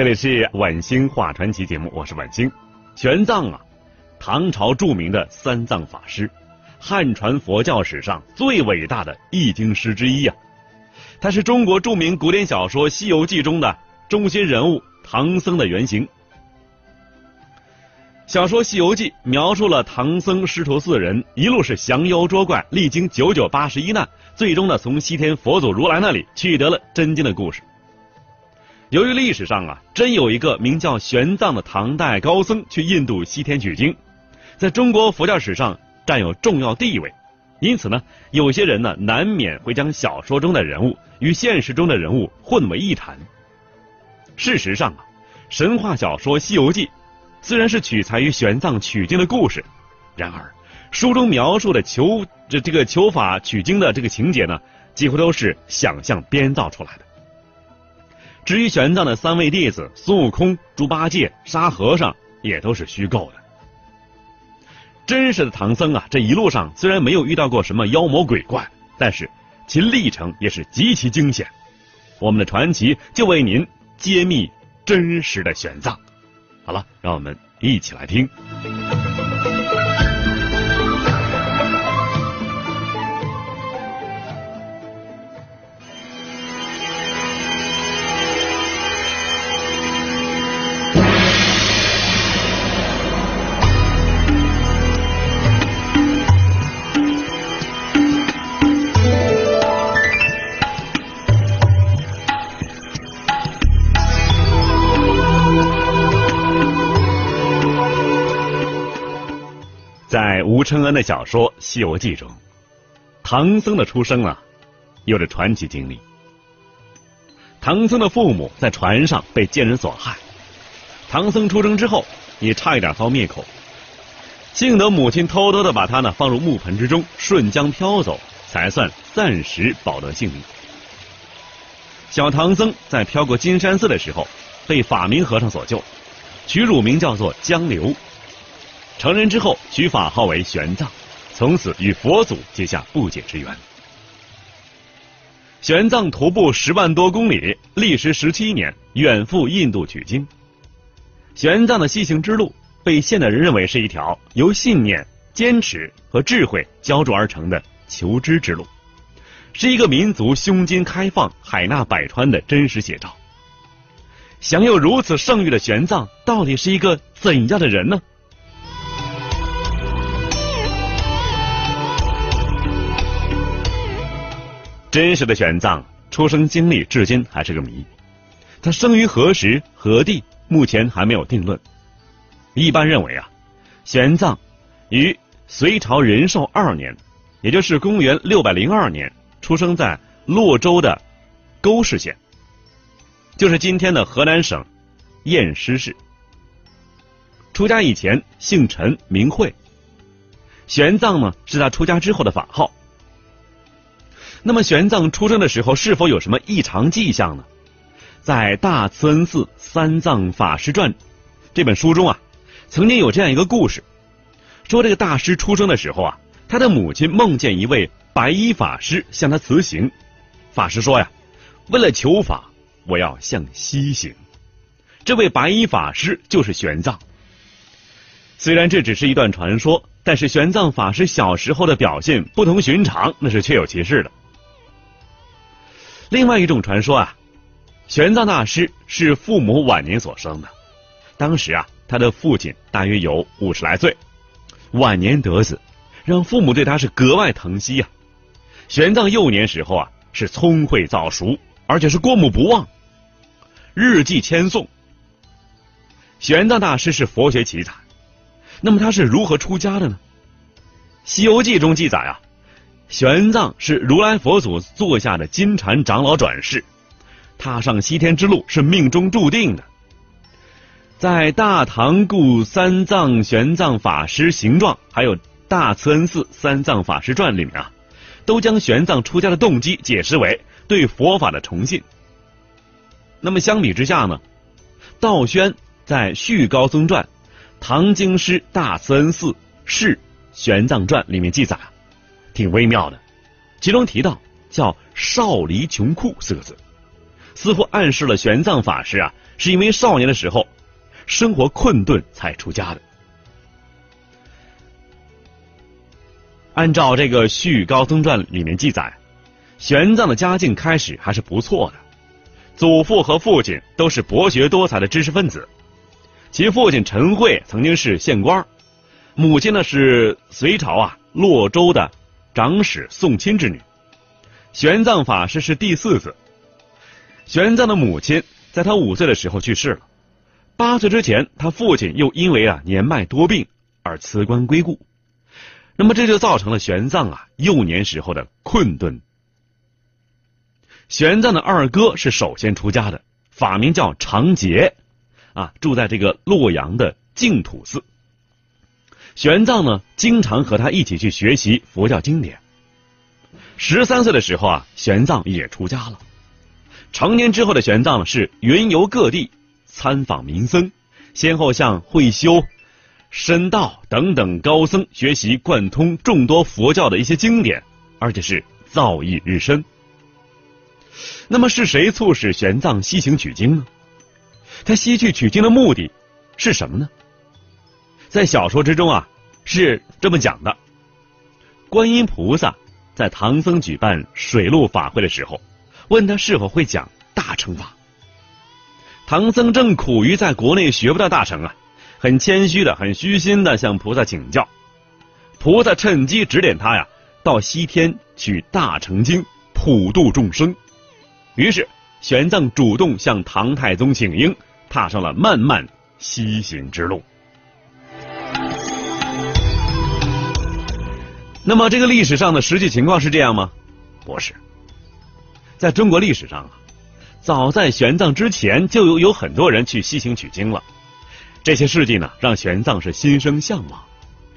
这里是晚星话传奇节目，我是晚星。玄奘啊，唐朝著名的三藏法师，汉传佛教史上最伟大的译经师之一呀。他是中国著名古典小说《西游记》中的中心人物唐僧的原型。小说《西游记》描述了唐僧师徒四人一路是降妖捉怪，历经九九八十一难，最终呢从西天佛祖如来那里取得了真经的故事。由于历史上啊真有一个名叫玄奘的唐代高僧去印度西天取经，在中国佛教史上占有重要地位。因此呢，有些人呢难免会将小说中的人物与现实中的人物混为一谈。事实上啊，神话小说《西游记》虽然是取材于玄奘取经的故事，然而书中描述的求这这个求法取经的这个情节呢，几乎都是想象编造出来的。至于玄奘的三位弟子孙悟空、猪八戒、沙和尚，也都是虚构的。真实的唐僧啊，这一路上虽然没有遇到过什么妖魔鬼怪，但是其历程也是极其惊险。我们的传奇就为您揭秘真实的玄奘。好了，让我们一起来听。承恩的小说《西游记》中，唐僧的出生啊，有着传奇经历。唐僧的父母在船上被奸人所害，唐僧出生之后也差一点遭灭口，幸得母亲偷偷的把他呢放入木盆之中，顺江飘走，才算暂时保得性命。小唐僧在飘过金山寺的时候，被法明和尚所救，取乳名叫做江流。成人之后，取法号为玄奘，从此与佛祖结下不解之缘。玄奘徒步十万多公里，历时十七年，远赴印度取经。玄奘的西行之路，被现代人认为是一条由信念、坚持和智慧浇筑而成的求知之路，是一个民族胸襟开放、海纳百川的真实写照。享有如此盛誉的玄奘，到底是一个怎样的人呢？真实的玄奘出生经历至今还是个谜，他生于何时何地，目前还没有定论。一般认为啊，玄奘于隋朝仁寿二年，也就是公元六百零二年，出生在洛州的沟氏县，就是今天的河南省偃师市。出家以前姓陈名慧，玄奘呢是他出家之后的法号。那么玄奘出生的时候是否有什么异常迹象呢？在《大慈恩寺三藏法师传》这本书中啊，曾经有这样一个故事，说这个大师出生的时候啊，他的母亲梦见一位白衣法师向他辞行，法师说呀，为了求法，我要向西行。这位白衣法师就是玄奘。虽然这只是一段传说，但是玄奘法师小时候的表现不同寻常，那是确有其事的。另外一种传说啊，玄奘大师是父母晚年所生的。当时啊，他的父亲大约有五十来岁，晚年得子，让父母对他是格外疼惜呀。玄奘幼年时候啊，是聪慧早熟，而且是过目不忘，日记千颂。玄奘大师是佛学奇才，那么他是如何出家的呢？《西游记》中记载啊。玄奘是如来佛祖座下的金蝉长老转世，踏上西天之路是命中注定的。在《大唐故三藏玄奘法师形状》还有《大慈恩寺三藏法师传》里面啊，都将玄奘出家的动机解释为对佛法的崇信。那么相比之下呢，道宣在《续高僧传》《唐经师大慈恩寺释玄奘传》里面记载。挺微妙的，其中提到叫“少离穷库”四个字，似乎暗示了玄奘法师啊是因为少年的时候生活困顿才出家的。按照这个《续高僧传》里面记载，玄奘的家境开始还是不错的，祖父和父亲都是博学多才的知识分子。其父亲陈慧曾经是县官，母亲呢是隋朝啊洛州的长史宋钦之女。玄奘法师是第四子。玄奘的母亲在他五岁的时候去世了，八岁之前，他父亲又因为啊年迈多病而辞官归故。那么这就造成了玄奘啊幼年时候的困顿。玄奘的二哥是首先出家的，法名叫长杰，啊，住在这个洛阳的净土寺。玄奘呢，经常和他一起去学习佛教经典。十三岁的时候啊，玄奘也出家了。成年之后的玄奘是云游各地，参访名僧，先后向慧修。深道等等高僧学习贯通众多佛教的一些经典，而且是造诣日深。那么是谁促使玄奘西行取经呢？他西去取经的目的是什么呢？在小说之中啊是这么讲的：观音菩萨在唐僧举办水陆法会的时候，问他是否会讲大乘法。唐僧正苦于在国内学不到大乘啊。很谦虚的、很虚心的向菩萨请教，菩萨趁机指点他呀，到西天取大乘经，普度众生。于是玄奘主动向唐太宗请缨，踏上了漫漫西行之路。那么，这个历史上的实际情况是这样吗？不是，在中国历史上啊，早在玄奘之前，就有有很多人去西行取经了。这些事迹呢，让玄奘是心生向往。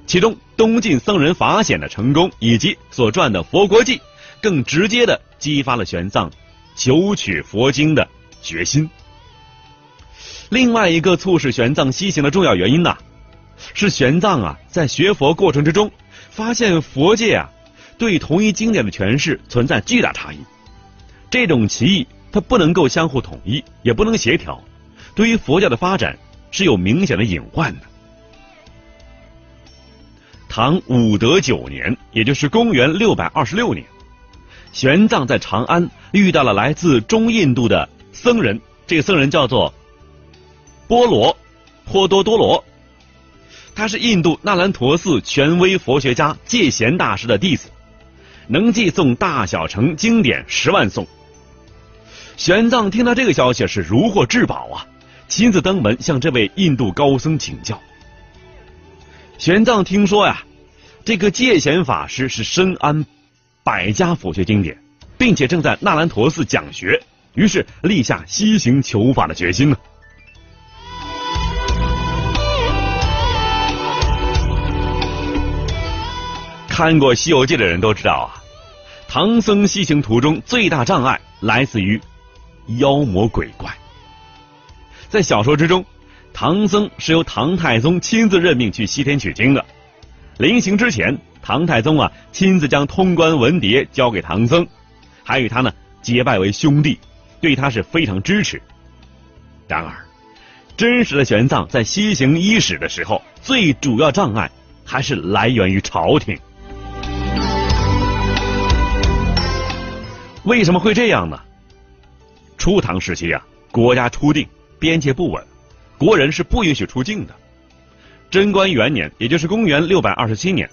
其中东晋僧人法显的成功，以及所传的《佛国记》，更直接的激发了玄奘求取佛经的决心。另外一个促使玄奘西行的重要原因呢，是玄奘啊在学佛过程之中，发现佛界啊对同一经典的诠释存在巨大差异。这种歧义，它不能够相互统一，也不能协调，对于佛教的发展。是有明显的隐患的。唐武德九年，也就是公元六百二十六年，玄奘在长安遇到了来自中印度的僧人，这个僧人叫做波罗颇多多罗，他是印度那兰陀寺权威佛学家戒贤大师的弟子，能记诵大小乘经典十万颂。玄奘听到这个消息是如获至宝啊！亲自登门向这位印度高僧请教。玄奘听说呀，这个戒贤法师是深谙百家佛学经典，并且正在那兰陀寺讲学，于是立下西行求法的决心呢。看过《西游记》的人都知道啊，唐僧西行途中最大障碍来自于妖魔鬼怪。在小说之中，唐僧是由唐太宗亲自任命去西天取经的。临行之前，唐太宗啊亲自将通关文牒交给唐僧，还与他呢结拜为兄弟，对他是非常支持。然而，真实的玄奘在西行伊始的时候，最主要障碍还是来源于朝廷。为什么会这样呢？初唐时期啊，国家初定。边界不稳，国人是不允许出境的。贞观元年，也就是公元六百二十七年，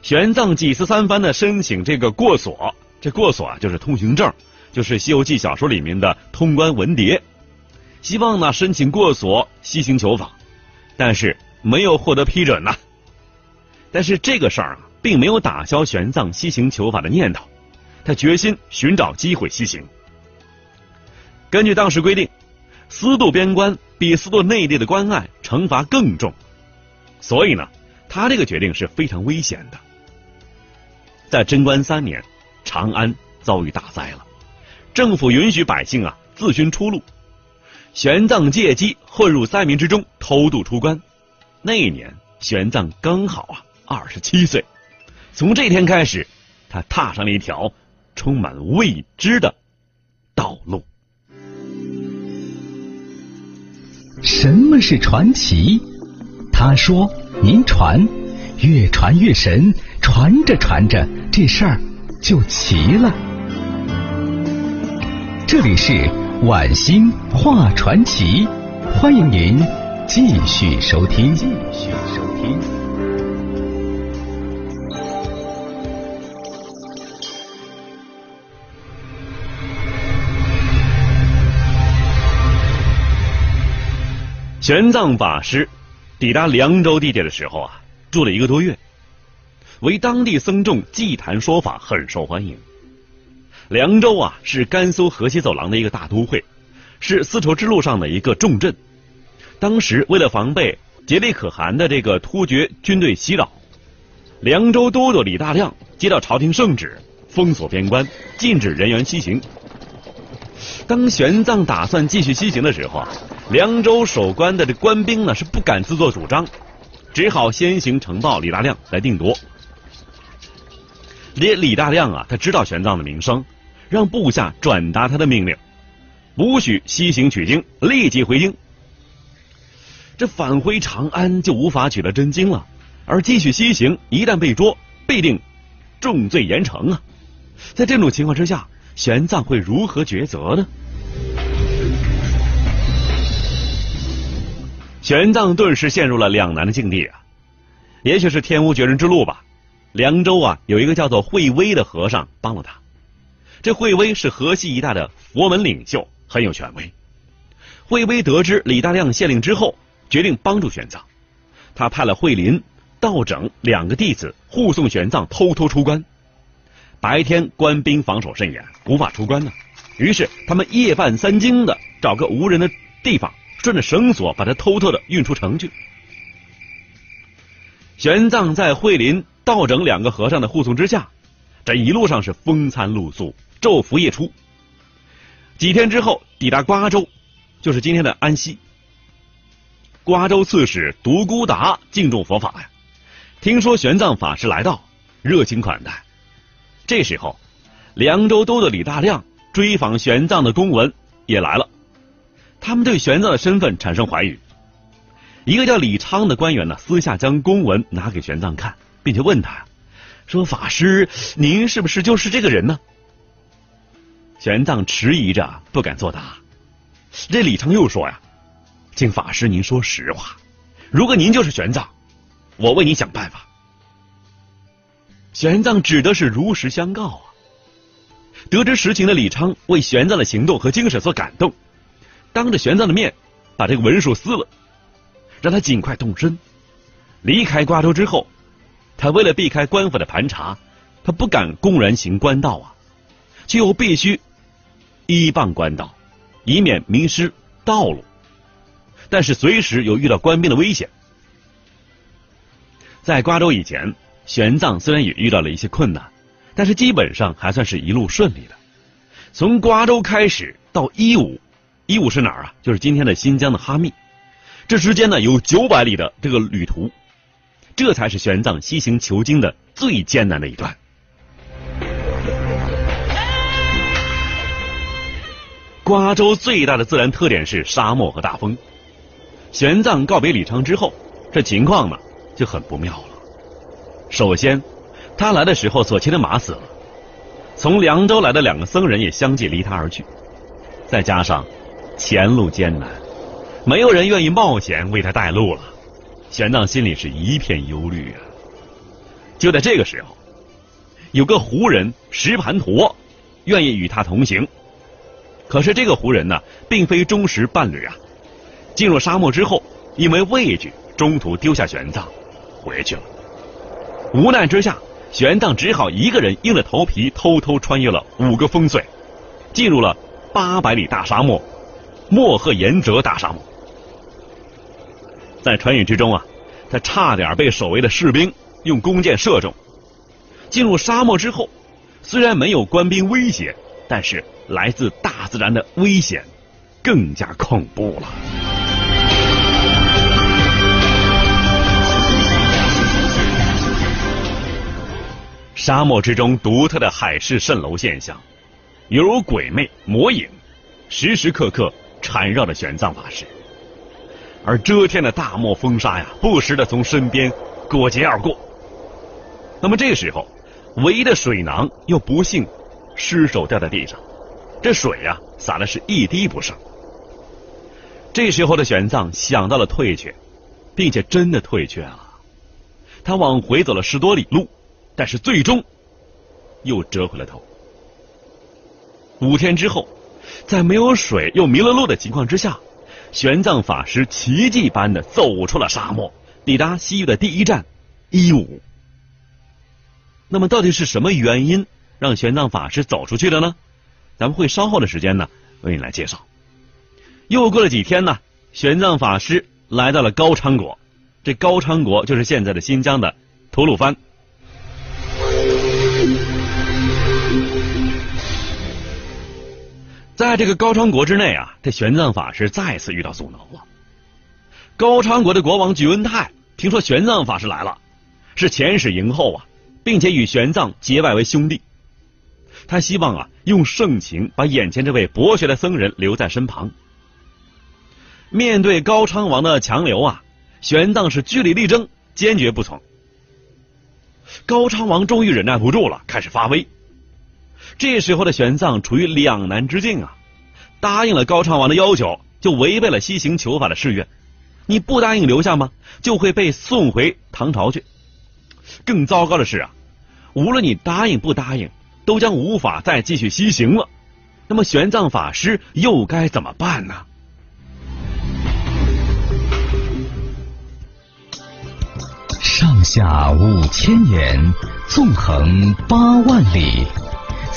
玄奘几次三番的申请这个过所，这过所啊就是通行证，就是《西游记》小说里面的通关文牒，希望呢申请过所西行求法，但是没有获得批准呐。但是这个事儿啊，并没有打消玄奘西行求法的念头，他决心寻找机会西行。根据当时规定。私渡边关比私渡内地的关隘惩罚更重，所以呢，他这个决定是非常危险的。在贞观三年，长安遭遇大灾了，政府允许百姓啊自寻出路，玄奘借机混入灾民之中偷渡出关。那一年，玄奘刚好啊二十七岁，从这天开始，他踏上了一条充满未知的道路。什么是传奇？他说您传，越传越神，传着传着这事儿就齐了。这里是晚星画传奇，欢迎您继续收听，继续收听。玄奘法师抵达凉州地界的时候啊，住了一个多月，为当地僧众祭坛说法，很受欢迎。凉州啊，是甘肃河西走廊的一个大都会，是丝绸之路上的一个重镇。当时为了防备竭力可汗的这个突厥军队袭扰，凉州都督李大亮接到朝廷圣旨，封锁边关，禁止人员西行。当玄奘打算继续西行的时候啊，凉州守关的这官兵呢是不敢自作主张，只好先行呈报李大亮来定夺。李李大亮啊，他知道玄奘的名声，让部下转达他的命令，不许西行取经，立即回京。这返回长安就无法取得真经了，而继续西行，一旦被捉，必定重罪严惩啊！在这种情况之下，玄奘会如何抉择呢？玄奘顿时陷入了两难的境地啊！也许是天无绝人之路吧。凉州啊，有一个叫做慧威的和尚帮了他。这慧威是河西一带的佛门领袖，很有权威。慧威得知李大亮县令之后，决定帮助玄奘。他派了慧林、道整两个弟子护送玄奘偷偷出关。白天官兵防守甚严，无法出关呢。于是他们夜半三更的找个无人的地方。顺着绳索把他偷偷的运出城去。玄奘在慧林、道整两个和尚的护送之下，这一路上是风餐露宿，昼伏夜出。几天之后抵达瓜州，就是今天的安西。瓜州刺史独孤达敬重佛法呀，听说玄奘法师来到，热情款待。这时候，凉州都的李大亮追访玄奘的公文也来了。他们对玄奘的身份产生怀疑。一个叫李昌的官员呢，私下将公文拿给玄奘看，并且问他说：“法师，您是不是就是这个人呢？”玄奘迟疑着，不敢作答。这李昌又说：“呀，请法师您说实话，如果您就是玄奘，我为您想办法。”玄奘指的是如实相告啊。得知实情的李昌为玄奘的行动和精神所感动。当着玄奘的面，把这个文书撕了，让他尽快动身。离开瓜州之后，他为了避开官府的盘查，他不敢公然行官道啊，却又必须依傍官道，以免迷失道路。但是随时有遇到官兵的危险。在瓜州以前，玄奘虽然也遇到了一些困难，但是基本上还算是一路顺利的。从瓜州开始到一五。伊吾是哪儿啊？就是今天的新疆的哈密，这之间呢有九百里的这个旅途，这才是玄奘西行求经的最艰难的一段。瓜州最大的自然特点是沙漠和大风。玄奘告别李昌之后，这情况呢就很不妙了。首先，他来的时候所骑的马死了，从凉州来的两个僧人也相继离他而去，再加上。前路艰难，没有人愿意冒险为他带路了。玄奘心里是一片忧虑啊。就在这个时候，有个胡人石盘陀愿意与他同行。可是这个胡人呢，并非忠实伴侣啊。进入沙漠之后，因为畏惧，中途丢下玄奘回去了。无奈之下，玄奘只好一个人硬着头皮，偷偷穿越了五个峰隧，进入了八百里大沙漠。莫赫延哲大沙漠，在穿越之中啊，他差点被守卫的士兵用弓箭射中。进入沙漠之后，虽然没有官兵威胁，但是来自大自然的危险更加恐怖了。沙漠之中独特的海市蜃楼现象，犹如鬼魅魔影，时时刻刻。缠绕着玄奘法师，而遮天的大漠风沙呀，不时的从身边裹挟而过。那么这个时候，唯一的水囊又不幸失手掉在地上，这水呀洒的是一滴不剩。这时候的玄奘想到了退却，并且真的退却了。他往回走了十多里路，但是最终又折回了头。五天之后，在没有水又迷了路的情况之下，玄奘法师奇迹般的走出了沙漠，抵达西域的第一站伊吾。那么，到底是什么原因让玄奘法师走出去的呢？咱们会稍后的时间呢为你来介绍。又过了几天呢，玄奘法师来到了高昌国，这高昌国就是现在的新疆的吐鲁番。在这个高昌国之内啊，这玄奘法师再次遇到阻挠了。高昌国的国王举文泰听说玄奘法师来了，是遣使迎候啊，并且与玄奘结拜为兄弟。他希望啊，用盛情把眼前这位博学的僧人留在身旁。面对高昌王的强留啊，玄奘是据理力争，坚决不从。高昌王终于忍耐不住了，开始发威。这时候的玄奘处于两难之境啊，答应了高昌王的要求，就违背了西行求法的誓愿。你不答应留下吗？就会被送回唐朝去。更糟糕的是啊，无论你答应不答应，都将无法再继续西行了。那么玄奘法师又该怎么办呢？上下五千年，纵横八万里。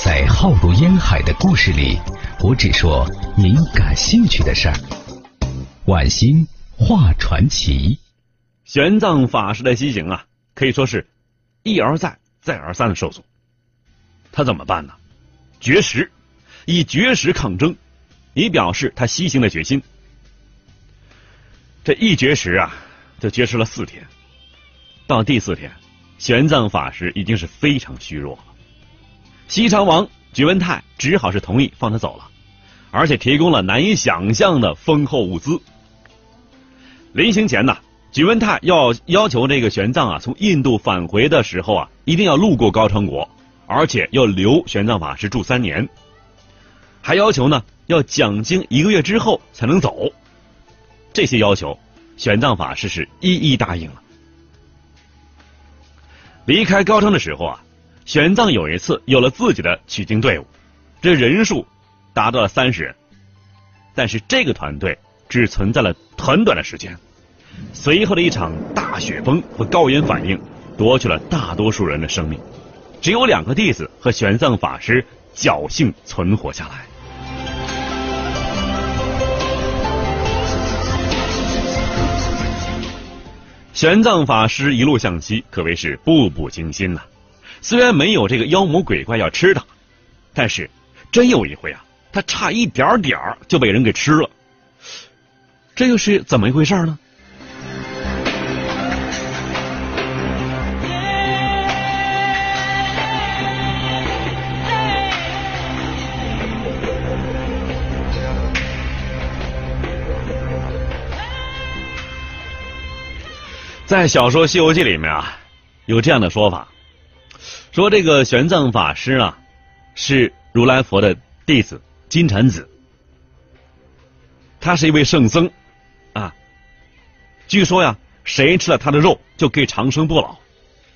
在浩如烟海的故事里，我只说您感兴趣的事儿。晚星画传奇，玄奘法师的西行啊，可以说是一而再、再而三的受阻。他怎么办呢？绝食，以绝食抗争，以表示他西行的决心。这一绝食啊，就绝食了四天。到第四天，玄奘法师已经是非常虚弱了。西昌王举文泰只好是同意放他走了，而且提供了难以想象的丰厚物资。临行前呢，举文泰要要求这个玄奘啊，从印度返回的时候啊，一定要路过高昌国，而且要留玄奘法师住三年，还要求呢要讲经一个月之后才能走。这些要求，玄奘法师是一一答应了。离开高昌的时候啊。玄奘有一次有了自己的取经队伍，这人数达到了三十人，但是这个团队只存在了很短的时间，随后的一场大雪崩和高原反应夺去了大多数人的生命，只有两个弟子和玄奘法师侥幸存活下来。玄奘法师一路向西，可谓是步步惊心呐。虽然没有这个妖魔鬼怪要吃他，但是真有一回啊，他差一点点儿就被人给吃了。这又是怎么一回事呢？在小说《西游记》里面啊，有这样的说法。说这个玄奘法师啊，是如来佛的弟子金蝉子，他是一位圣僧啊。据说呀，谁吃了他的肉就可以长生不老。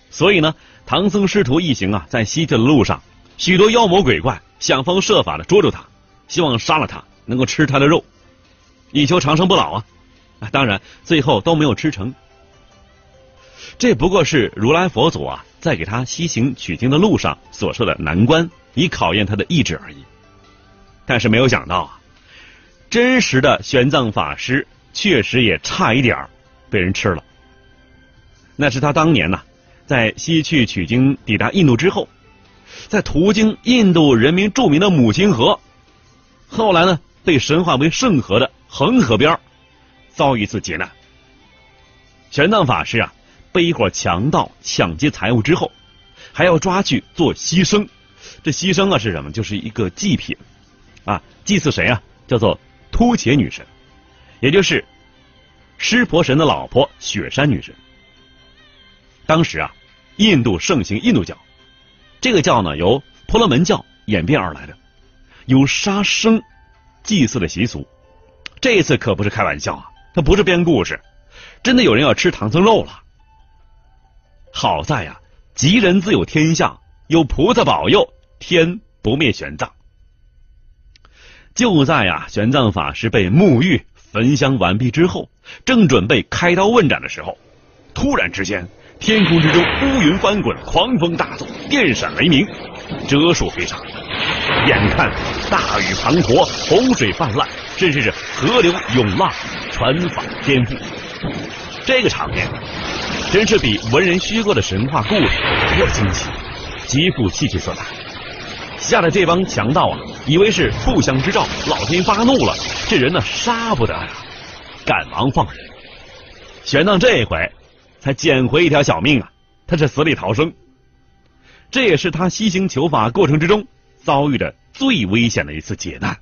所以呢，唐僧师徒一行啊，在西天的路上，许多妖魔鬼怪想方设法的捉住他，希望杀了他，能够吃他的肉，以求长生不老。啊，当然最后都没有吃成。这不过是如来佛祖啊。在给他西行取经的路上所受的难关，以考验他的意志而已。但是没有想到啊，真实的玄奘法师确实也差一点被人吃了。那是他当年呢，在西去取经抵达印度之后，在途经印度人民著名的母亲河，后来呢被神化为圣河的恒河边遭遇一次劫难。玄奘法师啊。被一伙强盗抢劫财物之后，还要抓去做牺牲。这牺牲啊是什么？就是一个祭品啊，祭祀谁啊？叫做突厥女神，也就是湿婆神的老婆雪山女神。当时啊，印度盛行印度教，这个教呢由婆罗门教演变而来的，有杀生祭祀的习俗。这次可不是开玩笑啊，他不是编故事，真的有人要吃唐僧肉了。好在呀，吉人自有天相，有菩萨保佑，天不灭玄奘。就在呀，玄奘法师被沐浴、焚香完毕之后，正准备开刀问斩的时候，突然之间，天空之中乌云翻滚，狂风大作，电闪雷鸣，折树飞沙，眼看大雨滂沱，洪水泛滥，甚至是河流涌浪，船帆颠覆。这个场面真是比文人虚构的神话故事还要惊奇，极富戏剧色彩。吓得这帮强盗啊，以为是不祥之兆，老天发怒了，这人呢杀不得呀，赶忙放人。玄奘这一回才捡回一条小命啊，他是死里逃生。这也是他西行求法过程之中遭遇的最危险的一次劫难。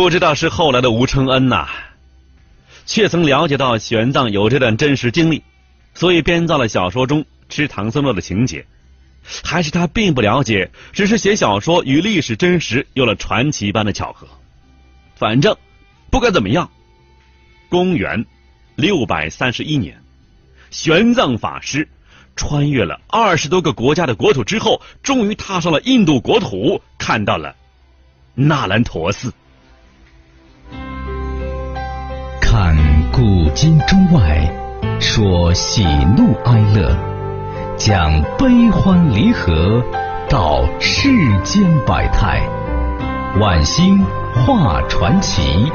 不知道是后来的吴承恩呐，却曾了解到玄奘有这段真实经历，所以编造了小说中吃唐僧肉的情节；还是他并不了解，只是写小说与历史真实有了传奇般的巧合。反正不管怎么样，公元六百三十一年，玄奘法师穿越了二十多个国家的国土之后，终于踏上了印度国土，看到了那兰陀寺。看古今中外，说喜怒哀乐，讲悲欢离合，道世间百态，晚星画传奇。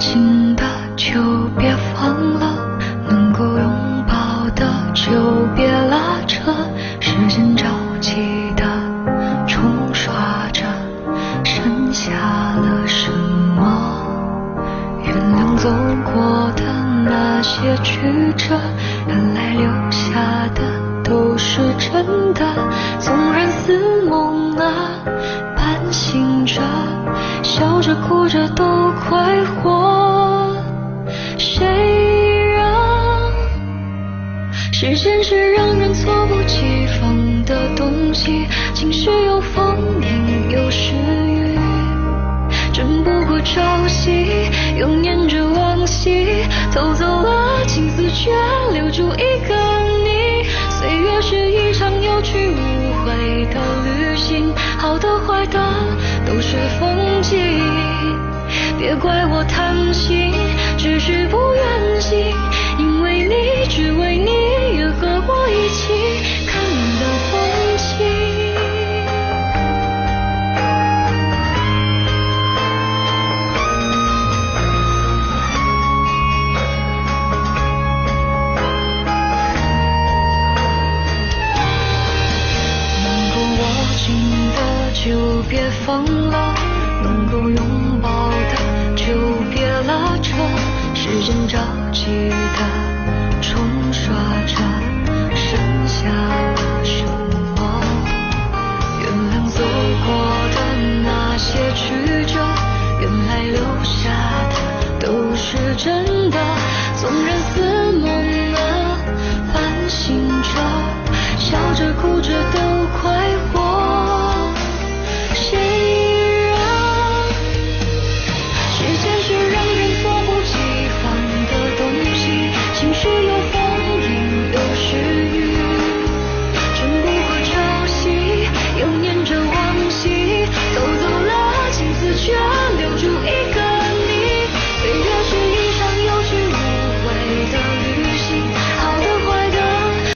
紧的就别放了。偷走了青丝却留住一个你。岁月是一场有去无回的旅行好的坏的都是风景别怪我贪心只是不愿醒因为你只为你愿和我一起。